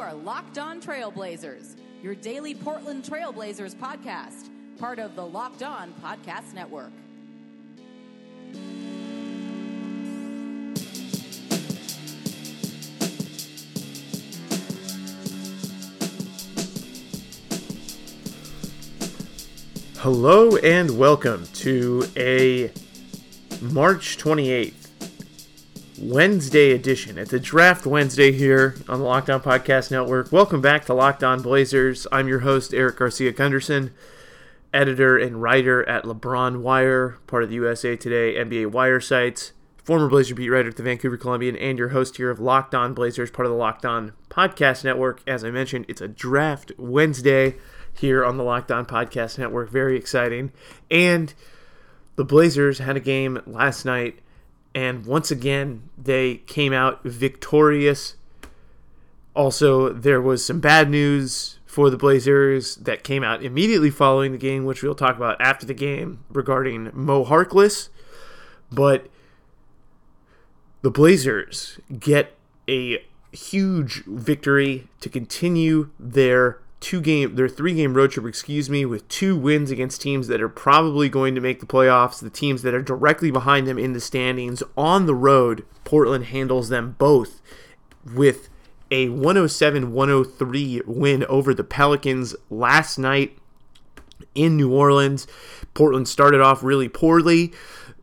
are Locked On Trailblazers, your daily Portland Trailblazers podcast, part of the Locked On Podcast Network. Hello and welcome to a March 28th Wednesday edition. It's a draft Wednesday here on the Locked On Podcast Network. Welcome back to Locked On Blazers. I'm your host, Eric Garcia Gundersen, editor and writer at LeBron Wire, part of the USA Today NBA Wire sites, former Blazer beat writer at the Vancouver Columbian, and your host here of Locked On Blazers, part of the Locked On Podcast Network. As I mentioned, it's a draft Wednesday here on the Locked On Podcast Network. Very exciting. And the Blazers had a game last night and once again they came out victorious. Also, there was some bad news for the Blazers that came out immediately following the game, which we'll talk about after the game regarding Mo Harkless. But the Blazers get a huge victory to continue their two game their three game road trip excuse me with two wins against teams that are probably going to make the playoffs the teams that are directly behind them in the standings on the road portland handles them both with a 107-103 win over the pelicans last night in new orleans. Portland started off really poorly.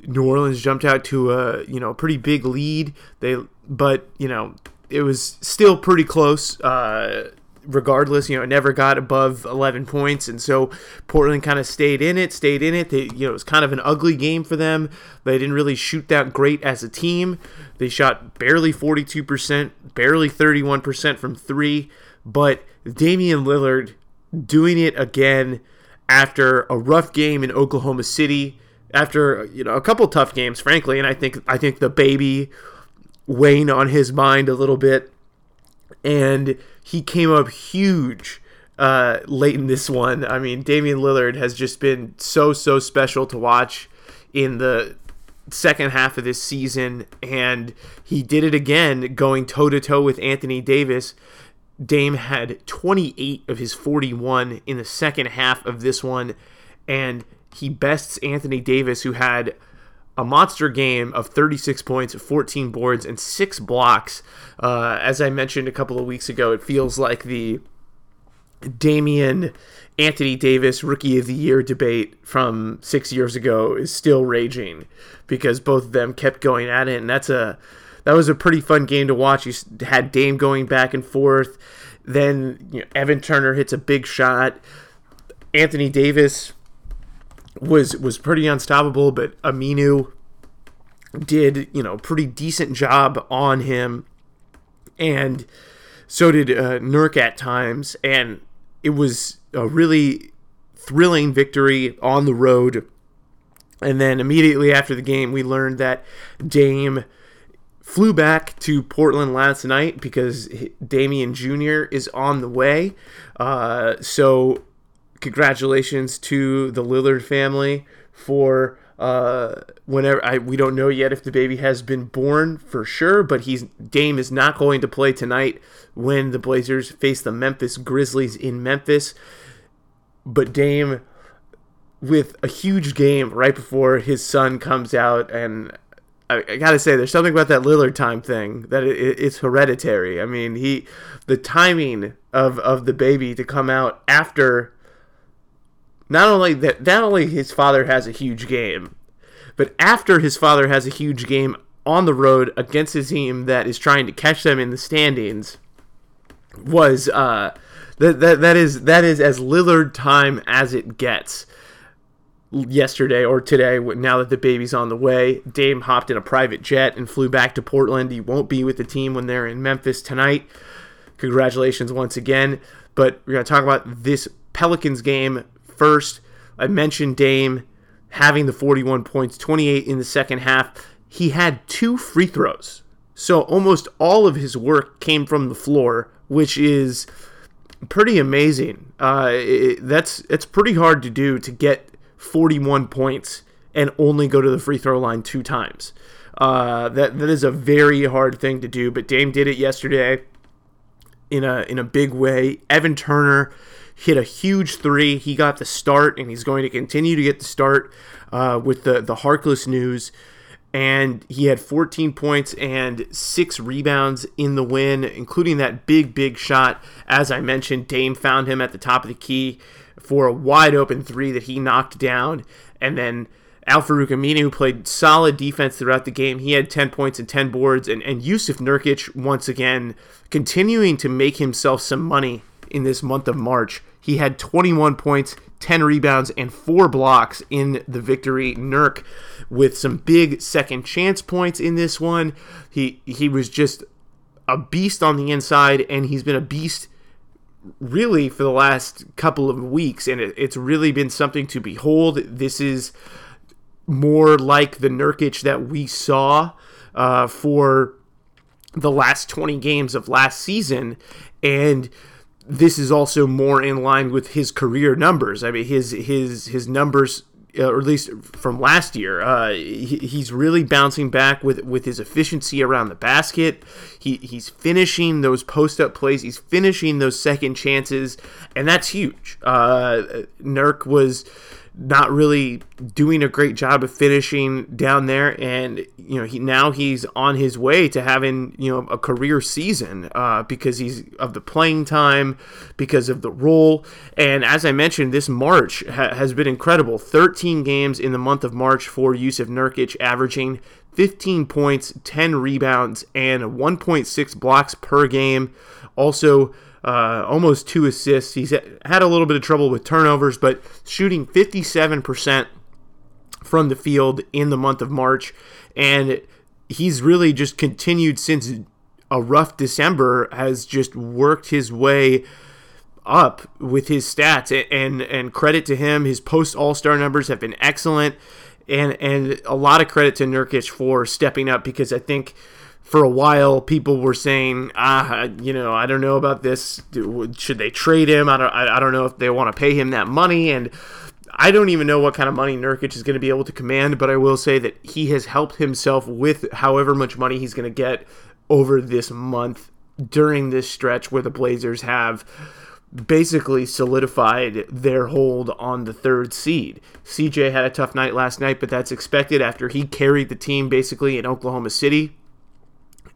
New orleans jumped out to a you know pretty big lead. They but you know it was still pretty close. Uh, regardless, you know, it never got above 11 points. And so Portland kind of stayed in it, stayed in it. They, you know, it was kind of an ugly game for them. They didn't really shoot that great as a team. They shot barely 42%, barely 31% from three. But Damian Lillard doing it again after a rough game in Oklahoma City, after, you know, a couple tough games, frankly. And I think, I think the baby weighing on his mind a little bit. And, he came up huge uh, late in this one. I mean, Damian Lillard has just been so so special to watch in the second half of this season, and he did it again, going toe to toe with Anthony Davis. Dame had 28 of his 41 in the second half of this one, and he bests Anthony Davis, who had a monster game of 36 points, 14 boards, and six blocks. Uh, as I mentioned a couple of weeks ago, it feels like the Damian Anthony Davis Rookie of the Year debate from six years ago is still raging because both of them kept going at it, and that's a that was a pretty fun game to watch. You had Dame going back and forth, then you know, Evan Turner hits a big shot. Anthony Davis was was pretty unstoppable, but Aminu did you know pretty decent job on him, and so did uh, Nurk at times, and it was a really thrilling victory on the road. And then immediately after the game, we learned that Dame flew back to Portland last night because Damian Jr. is on the way. Uh, so congratulations to the Lillard family for uh, whenever I we don't know yet if the baby has been born for sure, but he's Dame is not going to play tonight when the Blazers face the Memphis Grizzlies in Memphis. But Dame with a huge game right before his son comes out and I, I, gotta say, there's something about that Lillard time thing that it, it, it's hereditary. I mean, he, the timing of of the baby to come out after not only that, not only his father has a huge game, but after his father has a huge game on the road against a team that is trying to catch them in the standings, was uh, that that that is that is as Lillard time as it gets. Yesterday or today, now that the baby's on the way, Dame hopped in a private jet and flew back to Portland. He won't be with the team when they're in Memphis tonight. Congratulations once again. But we're going to talk about this Pelicans game first. I mentioned Dame having the 41 points, 28 in the second half. He had two free throws. So almost all of his work came from the floor, which is pretty amazing. Uh, it, that's it's pretty hard to do to get 41 points and only go to the free throw line two times. Uh, that that is a very hard thing to do. But Dame did it yesterday in a in a big way. Evan Turner hit a huge three. He got the start, and he's going to continue to get the start uh, with the the Harkless news. And he had 14 points and six rebounds in the win, including that big, big shot. As I mentioned, Dame found him at the top of the key for a wide open three that he knocked down. And then Al-Farouq Aminu, who played solid defense throughout the game, he had 10 points and 10 boards. And, and Jusuf Nurkic, once again, continuing to make himself some money in this month of March. He had 21 points, 10 rebounds, and four blocks in the victory. Nurk with some big second chance points in this one. He he was just a beast on the inside, and he's been a beast really for the last couple of weeks, and it, it's really been something to behold. This is more like the Nurkic that we saw uh, for the last 20 games of last season, and this is also more in line with his career numbers. I mean, his his his numbers, uh, or at least from last year, uh, he, he's really bouncing back with with his efficiency around the basket. He he's finishing those post up plays. He's finishing those second chances, and that's huge. Uh, Nurk was not really doing a great job of finishing down there. And you know he now he's on his way to having you know a career season uh, because he's of the playing time because of the role. And as i mentioned this march ha- has been incredible. 13 games in the month of march for Jusuf Nurkic averaging 15 points 10 rebounds and 1.6 blocks per game. Also uh, almost two assists. He's had a little bit of trouble with turnovers, but shooting 57% from the field in the month of March. And he's really just continued since a rough December, has just worked his way up with his stats and and credit to him his post all-star numbers have been excellent and and a lot of credit to Nurkic for stepping up because I think for a while people were saying ah you know i don't know about this. Should they trade him? I don't i don't know if they want to pay him that money. And I don't even know what kind of money Nurkic is going to be able to command, but I will say that he has helped himself with however much money he's going to get over this month during this stretch where the Blazers have basically solidified their hold on the third seed. CJ had a tough night last night, but that's expected after he carried the team basically in Oklahoma City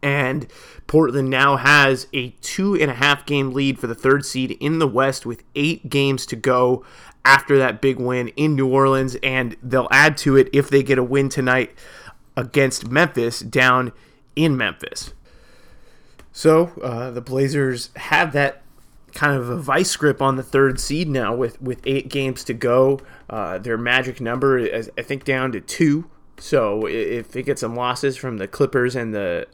and Portland now has a two and a half game lead for the third seed in the West with eight games to go after that big win in New Orleans, and they'll add to it if they get a win tonight against Memphis down in Memphis. So uh, the Blazers have that kind of a vice grip on the third seed now with, with eight games to go. Uh, their magic number is, I think, down to two. So if they get some losses from the Clippers and the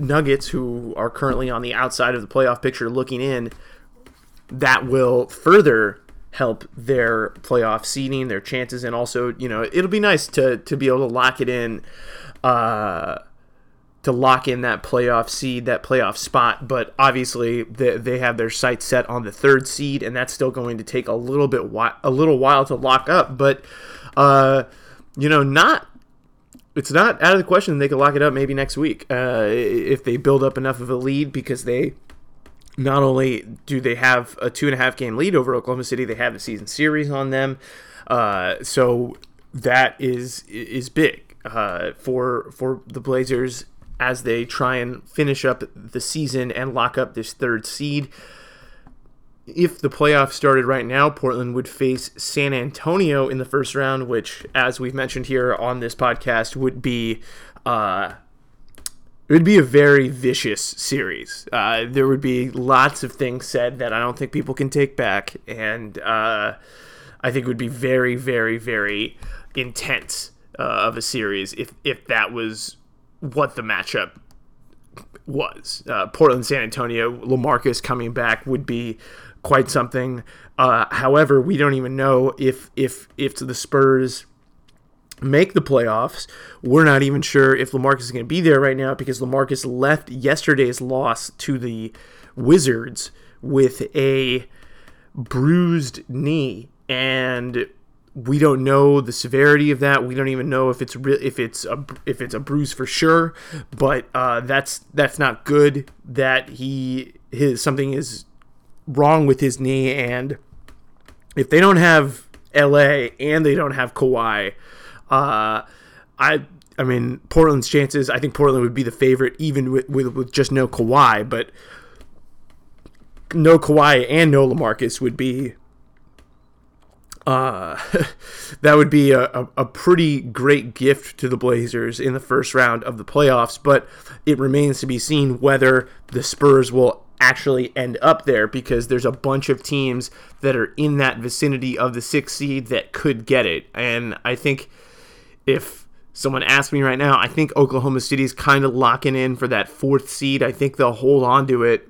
Nuggets, who are currently on the outside of the playoff picture looking in, that will further help their playoff seeding, their chances, and also, you know, it'll be nice to to be able to lock it in, uh, to lock in that playoff seed, that playoff spot. But obviously, they, they have their sights set on the third seed, and that's still going to take a little bit wi- a little while to lock up. But uh, you know, not it's not out of the question they could lock it up maybe next week uh, if they build up enough of a lead because they not only do they have a two and a half game lead over Oklahoma City, they have a season series on them. Uh, so that is is big uh, for for the Blazers as they try and finish up the season and lock up this third seed if the playoffs started right now, Portland would face San Antonio in the first round, which, as we've mentioned here on this podcast, would be uh, it would be a very vicious series. Uh, there would be lots of things said that I don't think people can take back, and uh, I think it would be very, very, very intense uh, of a series if if that was what the matchup was. Uh, Portland, San Antonio, LaMarcus coming back would be quite something. Uh, however, we don't even know if if if the Spurs make the playoffs. We're not even sure if LaMarcus is going to be there right now because LaMarcus left yesterday's loss to the Wizards with a bruised knee and we don't know the severity of that. We don't even know if it's re- if it's a if it's a bruise for sure. But uh, that's that's not good that he his something is wrong with his knee, and if they don't have LA and they don't have Kawhi, uh, I I mean Portland's chances. I think Portland would be the favorite even with with, with just no Kawhi, but no Kawhi and no LaMarcus would be uh, that would be a, a, pretty great gift to the Blazers in the first round of the playoffs, but it remains to be seen whether the Spurs will actually end up there because there's a bunch of teams that are in that vicinity of the sixth seed that could get it. And I think if someone asked me right now, I think Oklahoma City is kind of locking in for that fourth seed. I think they'll hold on to it.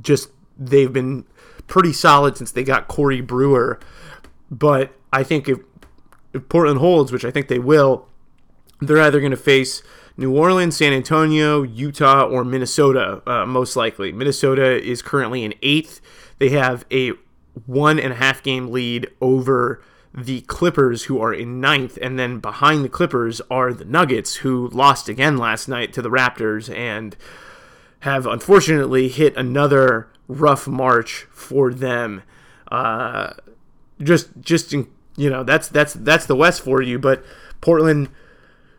Just they've been pretty solid since they got Corey Brewer but I think if, if Portland holds, which I think they will, they're either going to face New Orleans, San Antonio, Utah, or Minnesota, uh, most likely. Minnesota is currently in eighth. They have a one and a half game lead over the Clippers, who are in ninth. And then behind the Clippers are the Nuggets, who lost again last night to the Raptors and have unfortunately hit another rough march for them. Uh, just just you know that's that's that's the West for you. But Portland,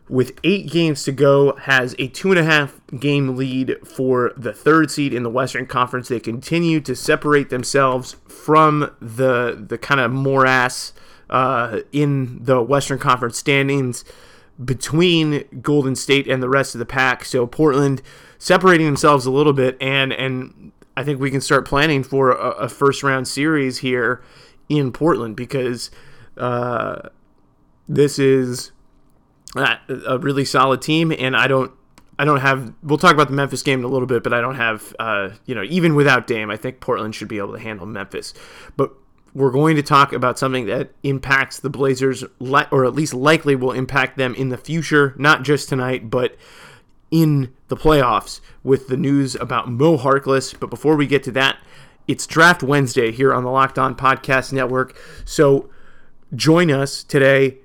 with eight games to go, has a two and a half game lead for the third seed in the Western Conference. They continue to separate themselves from the the kind of morass uh, in the Western Conference standings between Golden State and the rest of the pack. So Portland separating themselves a little bit, and and I think we can start planning for a, a first round series here in Portland because uh, this is a really solid team, and I don't. I don't have. We'll talk about the Memphis game in a little bit, but I don't have. Uh, you know, even without Dame, I think Portland should be able to handle Memphis. But we're going to talk about something that impacts the Blazers, or at least likely will impact them in the future, not just tonight, but in the playoffs with the news about Mo Harkless. But before we get to that, it's Draft Wednesday here on the Locked On Podcast Network. So join us today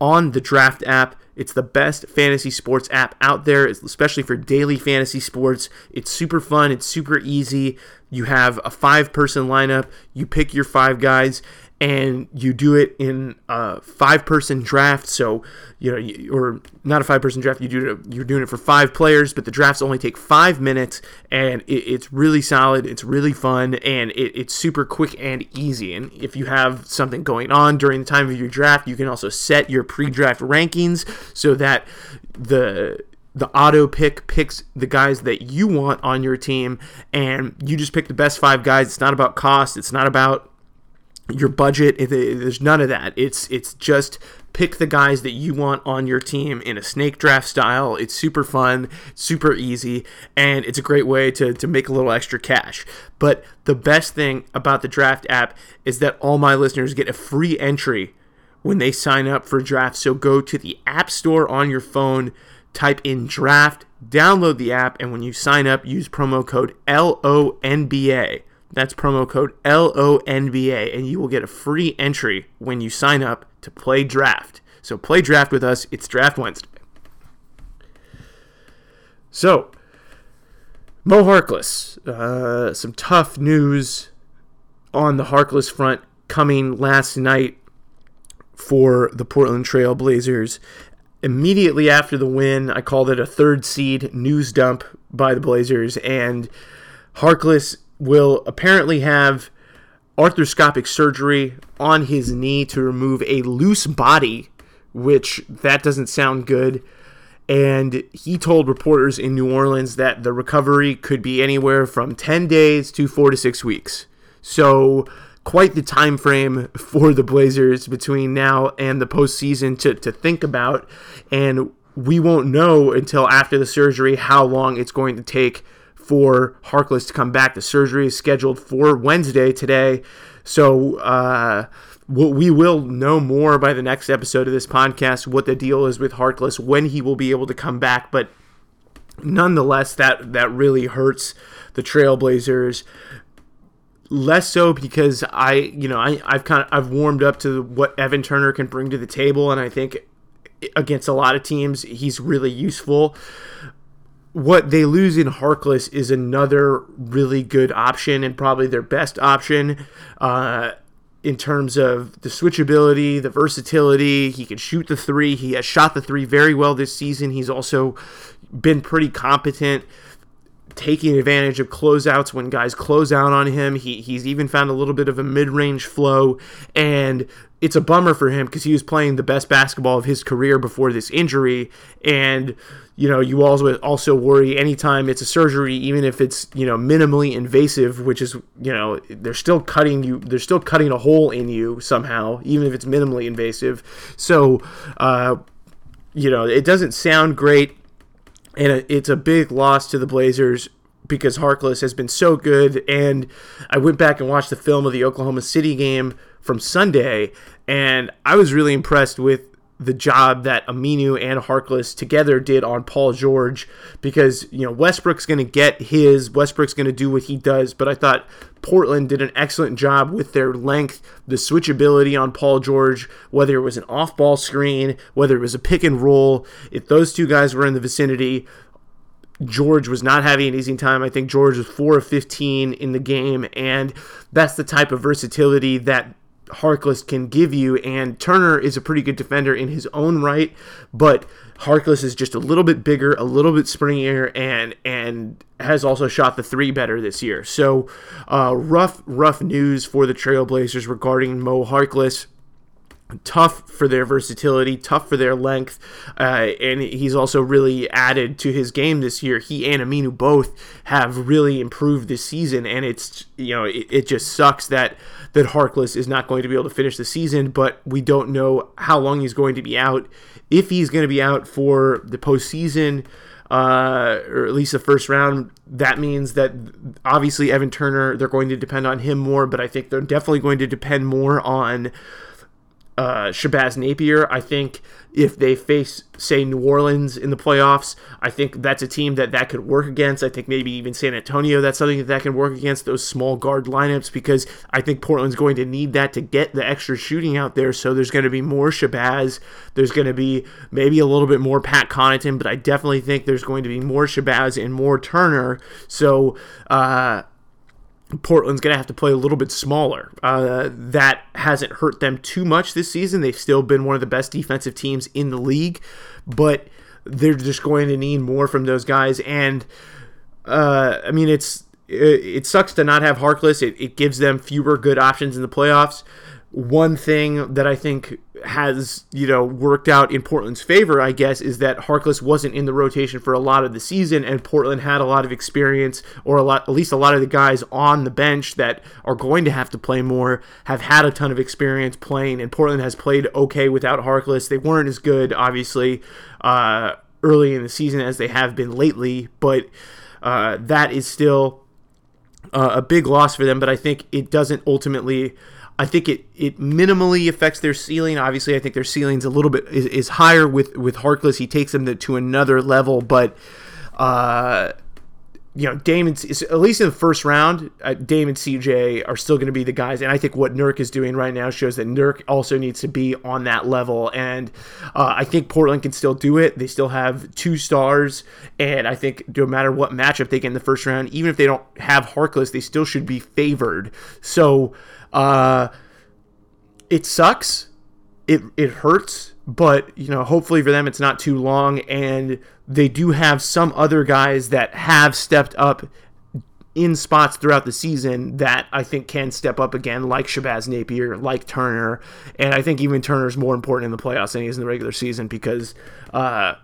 on the Draft app. It's the best fantasy sports app out there, especially for daily fantasy sports. It's super fun, it's super easy. You have a five person lineup, you pick your five guys, and you do it in a five person draft. So, you know, or not a five person draft, you do it, you're doing it for five players, but the drafts only take five minutes and it, it's really solid. It's really fun and it, it's super quick and easy. And if you have something going on during the time of your draft, you can also set your pre draft rankings so that the the auto pick picks the guys that you want on your team and you just pick the best five guys it's not about cost it's not about your budget. There's none of that. It's it's just pick the guys that you want on your team in a snake draft style. It's super fun, super easy, and it's a great way to, to make a little extra cash. But the best thing about the draft app is that all my listeners get a free entry when they sign up for draft. So go to the App Store on your phone, type in draft, download the app, and when you sign up, use promo code LONBA. That's promo code LONBA, and you will get a free entry when you sign up to play draft. So play draft with us. It's Draft Wednesday. So, Mo Harkless. Uh, some tough news on the Harkless front coming last night for the Portland Trail Blazers. Immediately after the win, I called it a third seed news dump by the Blazers, and Harkless will apparently have arthroscopic surgery on his knee to remove a loose body, which that doesn't sound good. And he told reporters in New Orleans that the recovery could be anywhere from 10 days to 4 to 6 weeks. So, quite the time frame for the Blazers between now and the postseason to, to think about. And we won't know until after the surgery how long it's going to take for Harkless to come back. The surgery is scheduled for Wednesday today. So uh, we will know more by the next episode of this podcast what the deal is with Harkless, when he will be able to come back. But nonetheless, that, that really hurts the Trailblazers. Less so because I, you know, I, I've kind of I've warmed up to what Evan Turner can bring to the table, and I think against a lot of teams he's really useful what they lose in Harkless is another really good option and probably their best option. Uh, in terms of the switchability, the versatility. He can shoot the three. He has shot the three very well this season. He's also been pretty competent taking advantage of closeouts when guys close out on him. He, he's even found a little bit of a mid range flow. And it's a bummer for him because he was playing the best basketball of his career before this injury. And you know, you also also worry anytime it's a surgery, even if it's you know minimally invasive, which is you know they're still cutting you, they're still cutting a hole in you somehow, even if it's minimally invasive. So, uh, you know, it doesn't sound great, and it's a big loss to the Blazers because Harkless has been so good. And I went back and watched the film of the Oklahoma City game from Sunday, and I was really impressed with the job that Aminu and Harkless together did on Paul George because you know Westbrook's going to get his Westbrook's going to do what he does but I thought Portland did an excellent job with their length the switchability on Paul George whether it was an off-ball screen whether it was a pick and roll if those two guys were in the vicinity George was not having an easy time. I think George was 4 of 15 in the game, and that's the type of versatility that Harkless can give you. And Turner is a pretty good defender in his own right, but Harkless is just a little bit bigger, a little bit springier, and and has also shot the three better this year. So uh, rough, rough news for the Trailblazers regarding Mo Harkless tough for their versatility, tough for their length, uh, and he's also really added to his game this year. He and Aminu both have really improved this season, and it's you know it, it just sucks that that Harkless is not going to be able to finish the season, but we don't know how long he's going to be out. If he's going to be out for the postseason, uh, or at least the first round, that means that obviously Evan Turner, they're going to depend on him more, but I think they're definitely going to depend more on uh, Shabazz Napier. I think if they face, say, New Orleans in the playoffs, I think that's a team that that could work against. I think maybe even San Antonio, that's something that that can work against those small guard lineups because I think Portland's going to need that to get the extra shooting out there. So there's going to be more Shabazz. There's going to be maybe a little bit more Pat Connaughton, but I definitely think there's going to be more Shabazz and more Turner. So, uh, Portland's going to have to play a little bit smaller. Uh, that hasn't hurt them too much this season. They've still been one of the best defensive teams in the league, but they're just going to need more from those guys. And uh, I mean, it's it, it, sucks to not have Harkless. It, it gives them fewer good options in the playoffs. One thing that I think has you know worked out in Portland's favor, I guess, is that Harkless wasn't in the rotation for a lot of the season, and Portland had a lot of experience, or a lot, at least a lot of the guys on the bench that are going to have to play more have had a ton of experience playing, and Portland has played okay without Harkless. They weren't as good, obviously, uh, early in the season as they have been lately, but uh, that is still uh, a big loss for them. But I think it doesn't ultimately I think it it minimally affects their ceiling. Obviously, I think their ceiling's a little bit is, is higher with with Harkless. He takes them to, to another level, but uh, you know, Damon at least in the first round, uh, Damon CJ are still going to be the guys, and I think what Nurk is doing right now shows that Nurk also needs to be on that level, and uh, I think Portland can still do it. They still have two stars, and I think no matter what matchup they get in the first round, even if they don't have Harkless, they still should be favored. So. Uh, it sucks. It it hurts, but you know, hopefully for them it's not too long and they do have some other guys that have stepped up in spots throughout the season that I think can step up again, like Shabazz Napier, like Turner, and I think even Turner's more important in the playoffs than he is in the regular season because uh,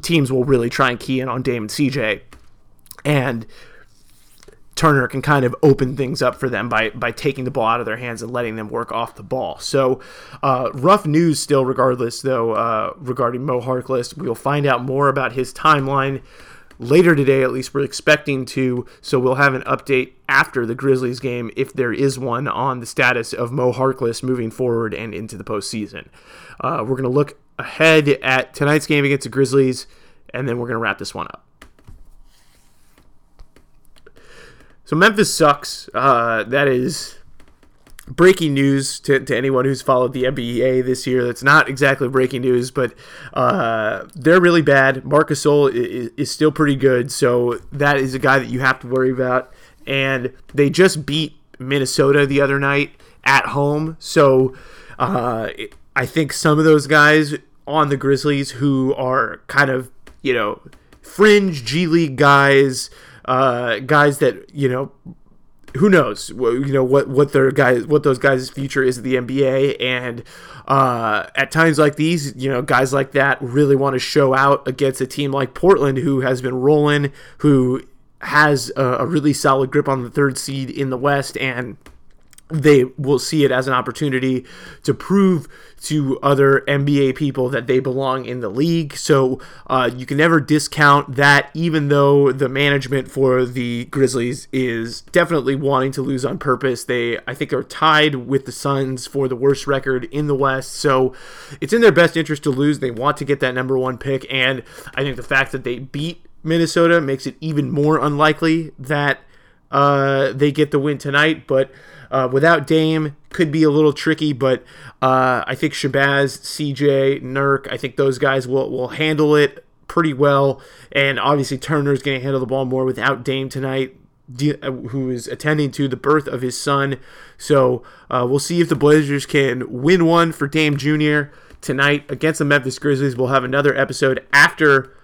teams will really try and key in on Damon CJ, and Turner can kind of open things up for them by by taking the ball out of their hands and letting them work off the ball. So, uh, rough news still, regardless, though, uh, regarding Mo Harkless. We'll find out more about his timeline later today, at least we're expecting to. So, we'll have an update after the Grizzlies game, if there is one, on the status of Mo Harkless moving forward and into the postseason. Uh, we're going to look ahead at tonight's game against the Grizzlies, and then we're going to wrap this one up. So Memphis sucks. Uh, that is breaking news to, to anyone who's followed the NBA this year. That's not exactly breaking news, but uh, they're really bad. Marcus Gasol is, is still pretty good, so that is a guy that you have to worry about. And they just beat Minnesota the other night at home, so uh, I think some of those guys on the Grizzlies who are kind of you know fringe G League guys, uh, guys that you know who knows you know what what their guys what those guys' future is in the NBA and uh, at times like these you know guys like that really want to show out against a team like Portland who has been rolling who has a, a really solid grip on the third seed in the West. And they will see it as an opportunity to prove to other NBA people that they belong in the league. So uh, you can never discount that, even though the management for the Grizzlies is definitely wanting to lose on purpose. They, I think, are tied with the Suns for the worst record in the West. So it's in their best interest to lose. They want to get that number one pick. And I think the fact that they beat Minnesota makes it even more unlikely that uh, they get the win tonight. But uh, without Dame, could be a little tricky, but uh, I think Shabazz, CJ, Nurk, I think those guys will, will handle it pretty well. And obviously, Turner's going to handle the ball more without Dame tonight, uh, who is attending to the birth of his son. So uh, we'll see if the Blazers can win one for Dame Jr. tonight against the Memphis Grizzlies. We'll have another episode after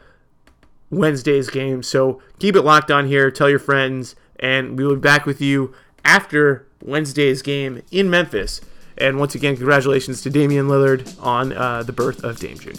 Wednesday's game. So keep it locked on here. Tell your friends, and we will be back with you after Wednesday's game in Memphis. And once again, congratulations to Damian Lillard on uh, the birth of Dame Jr.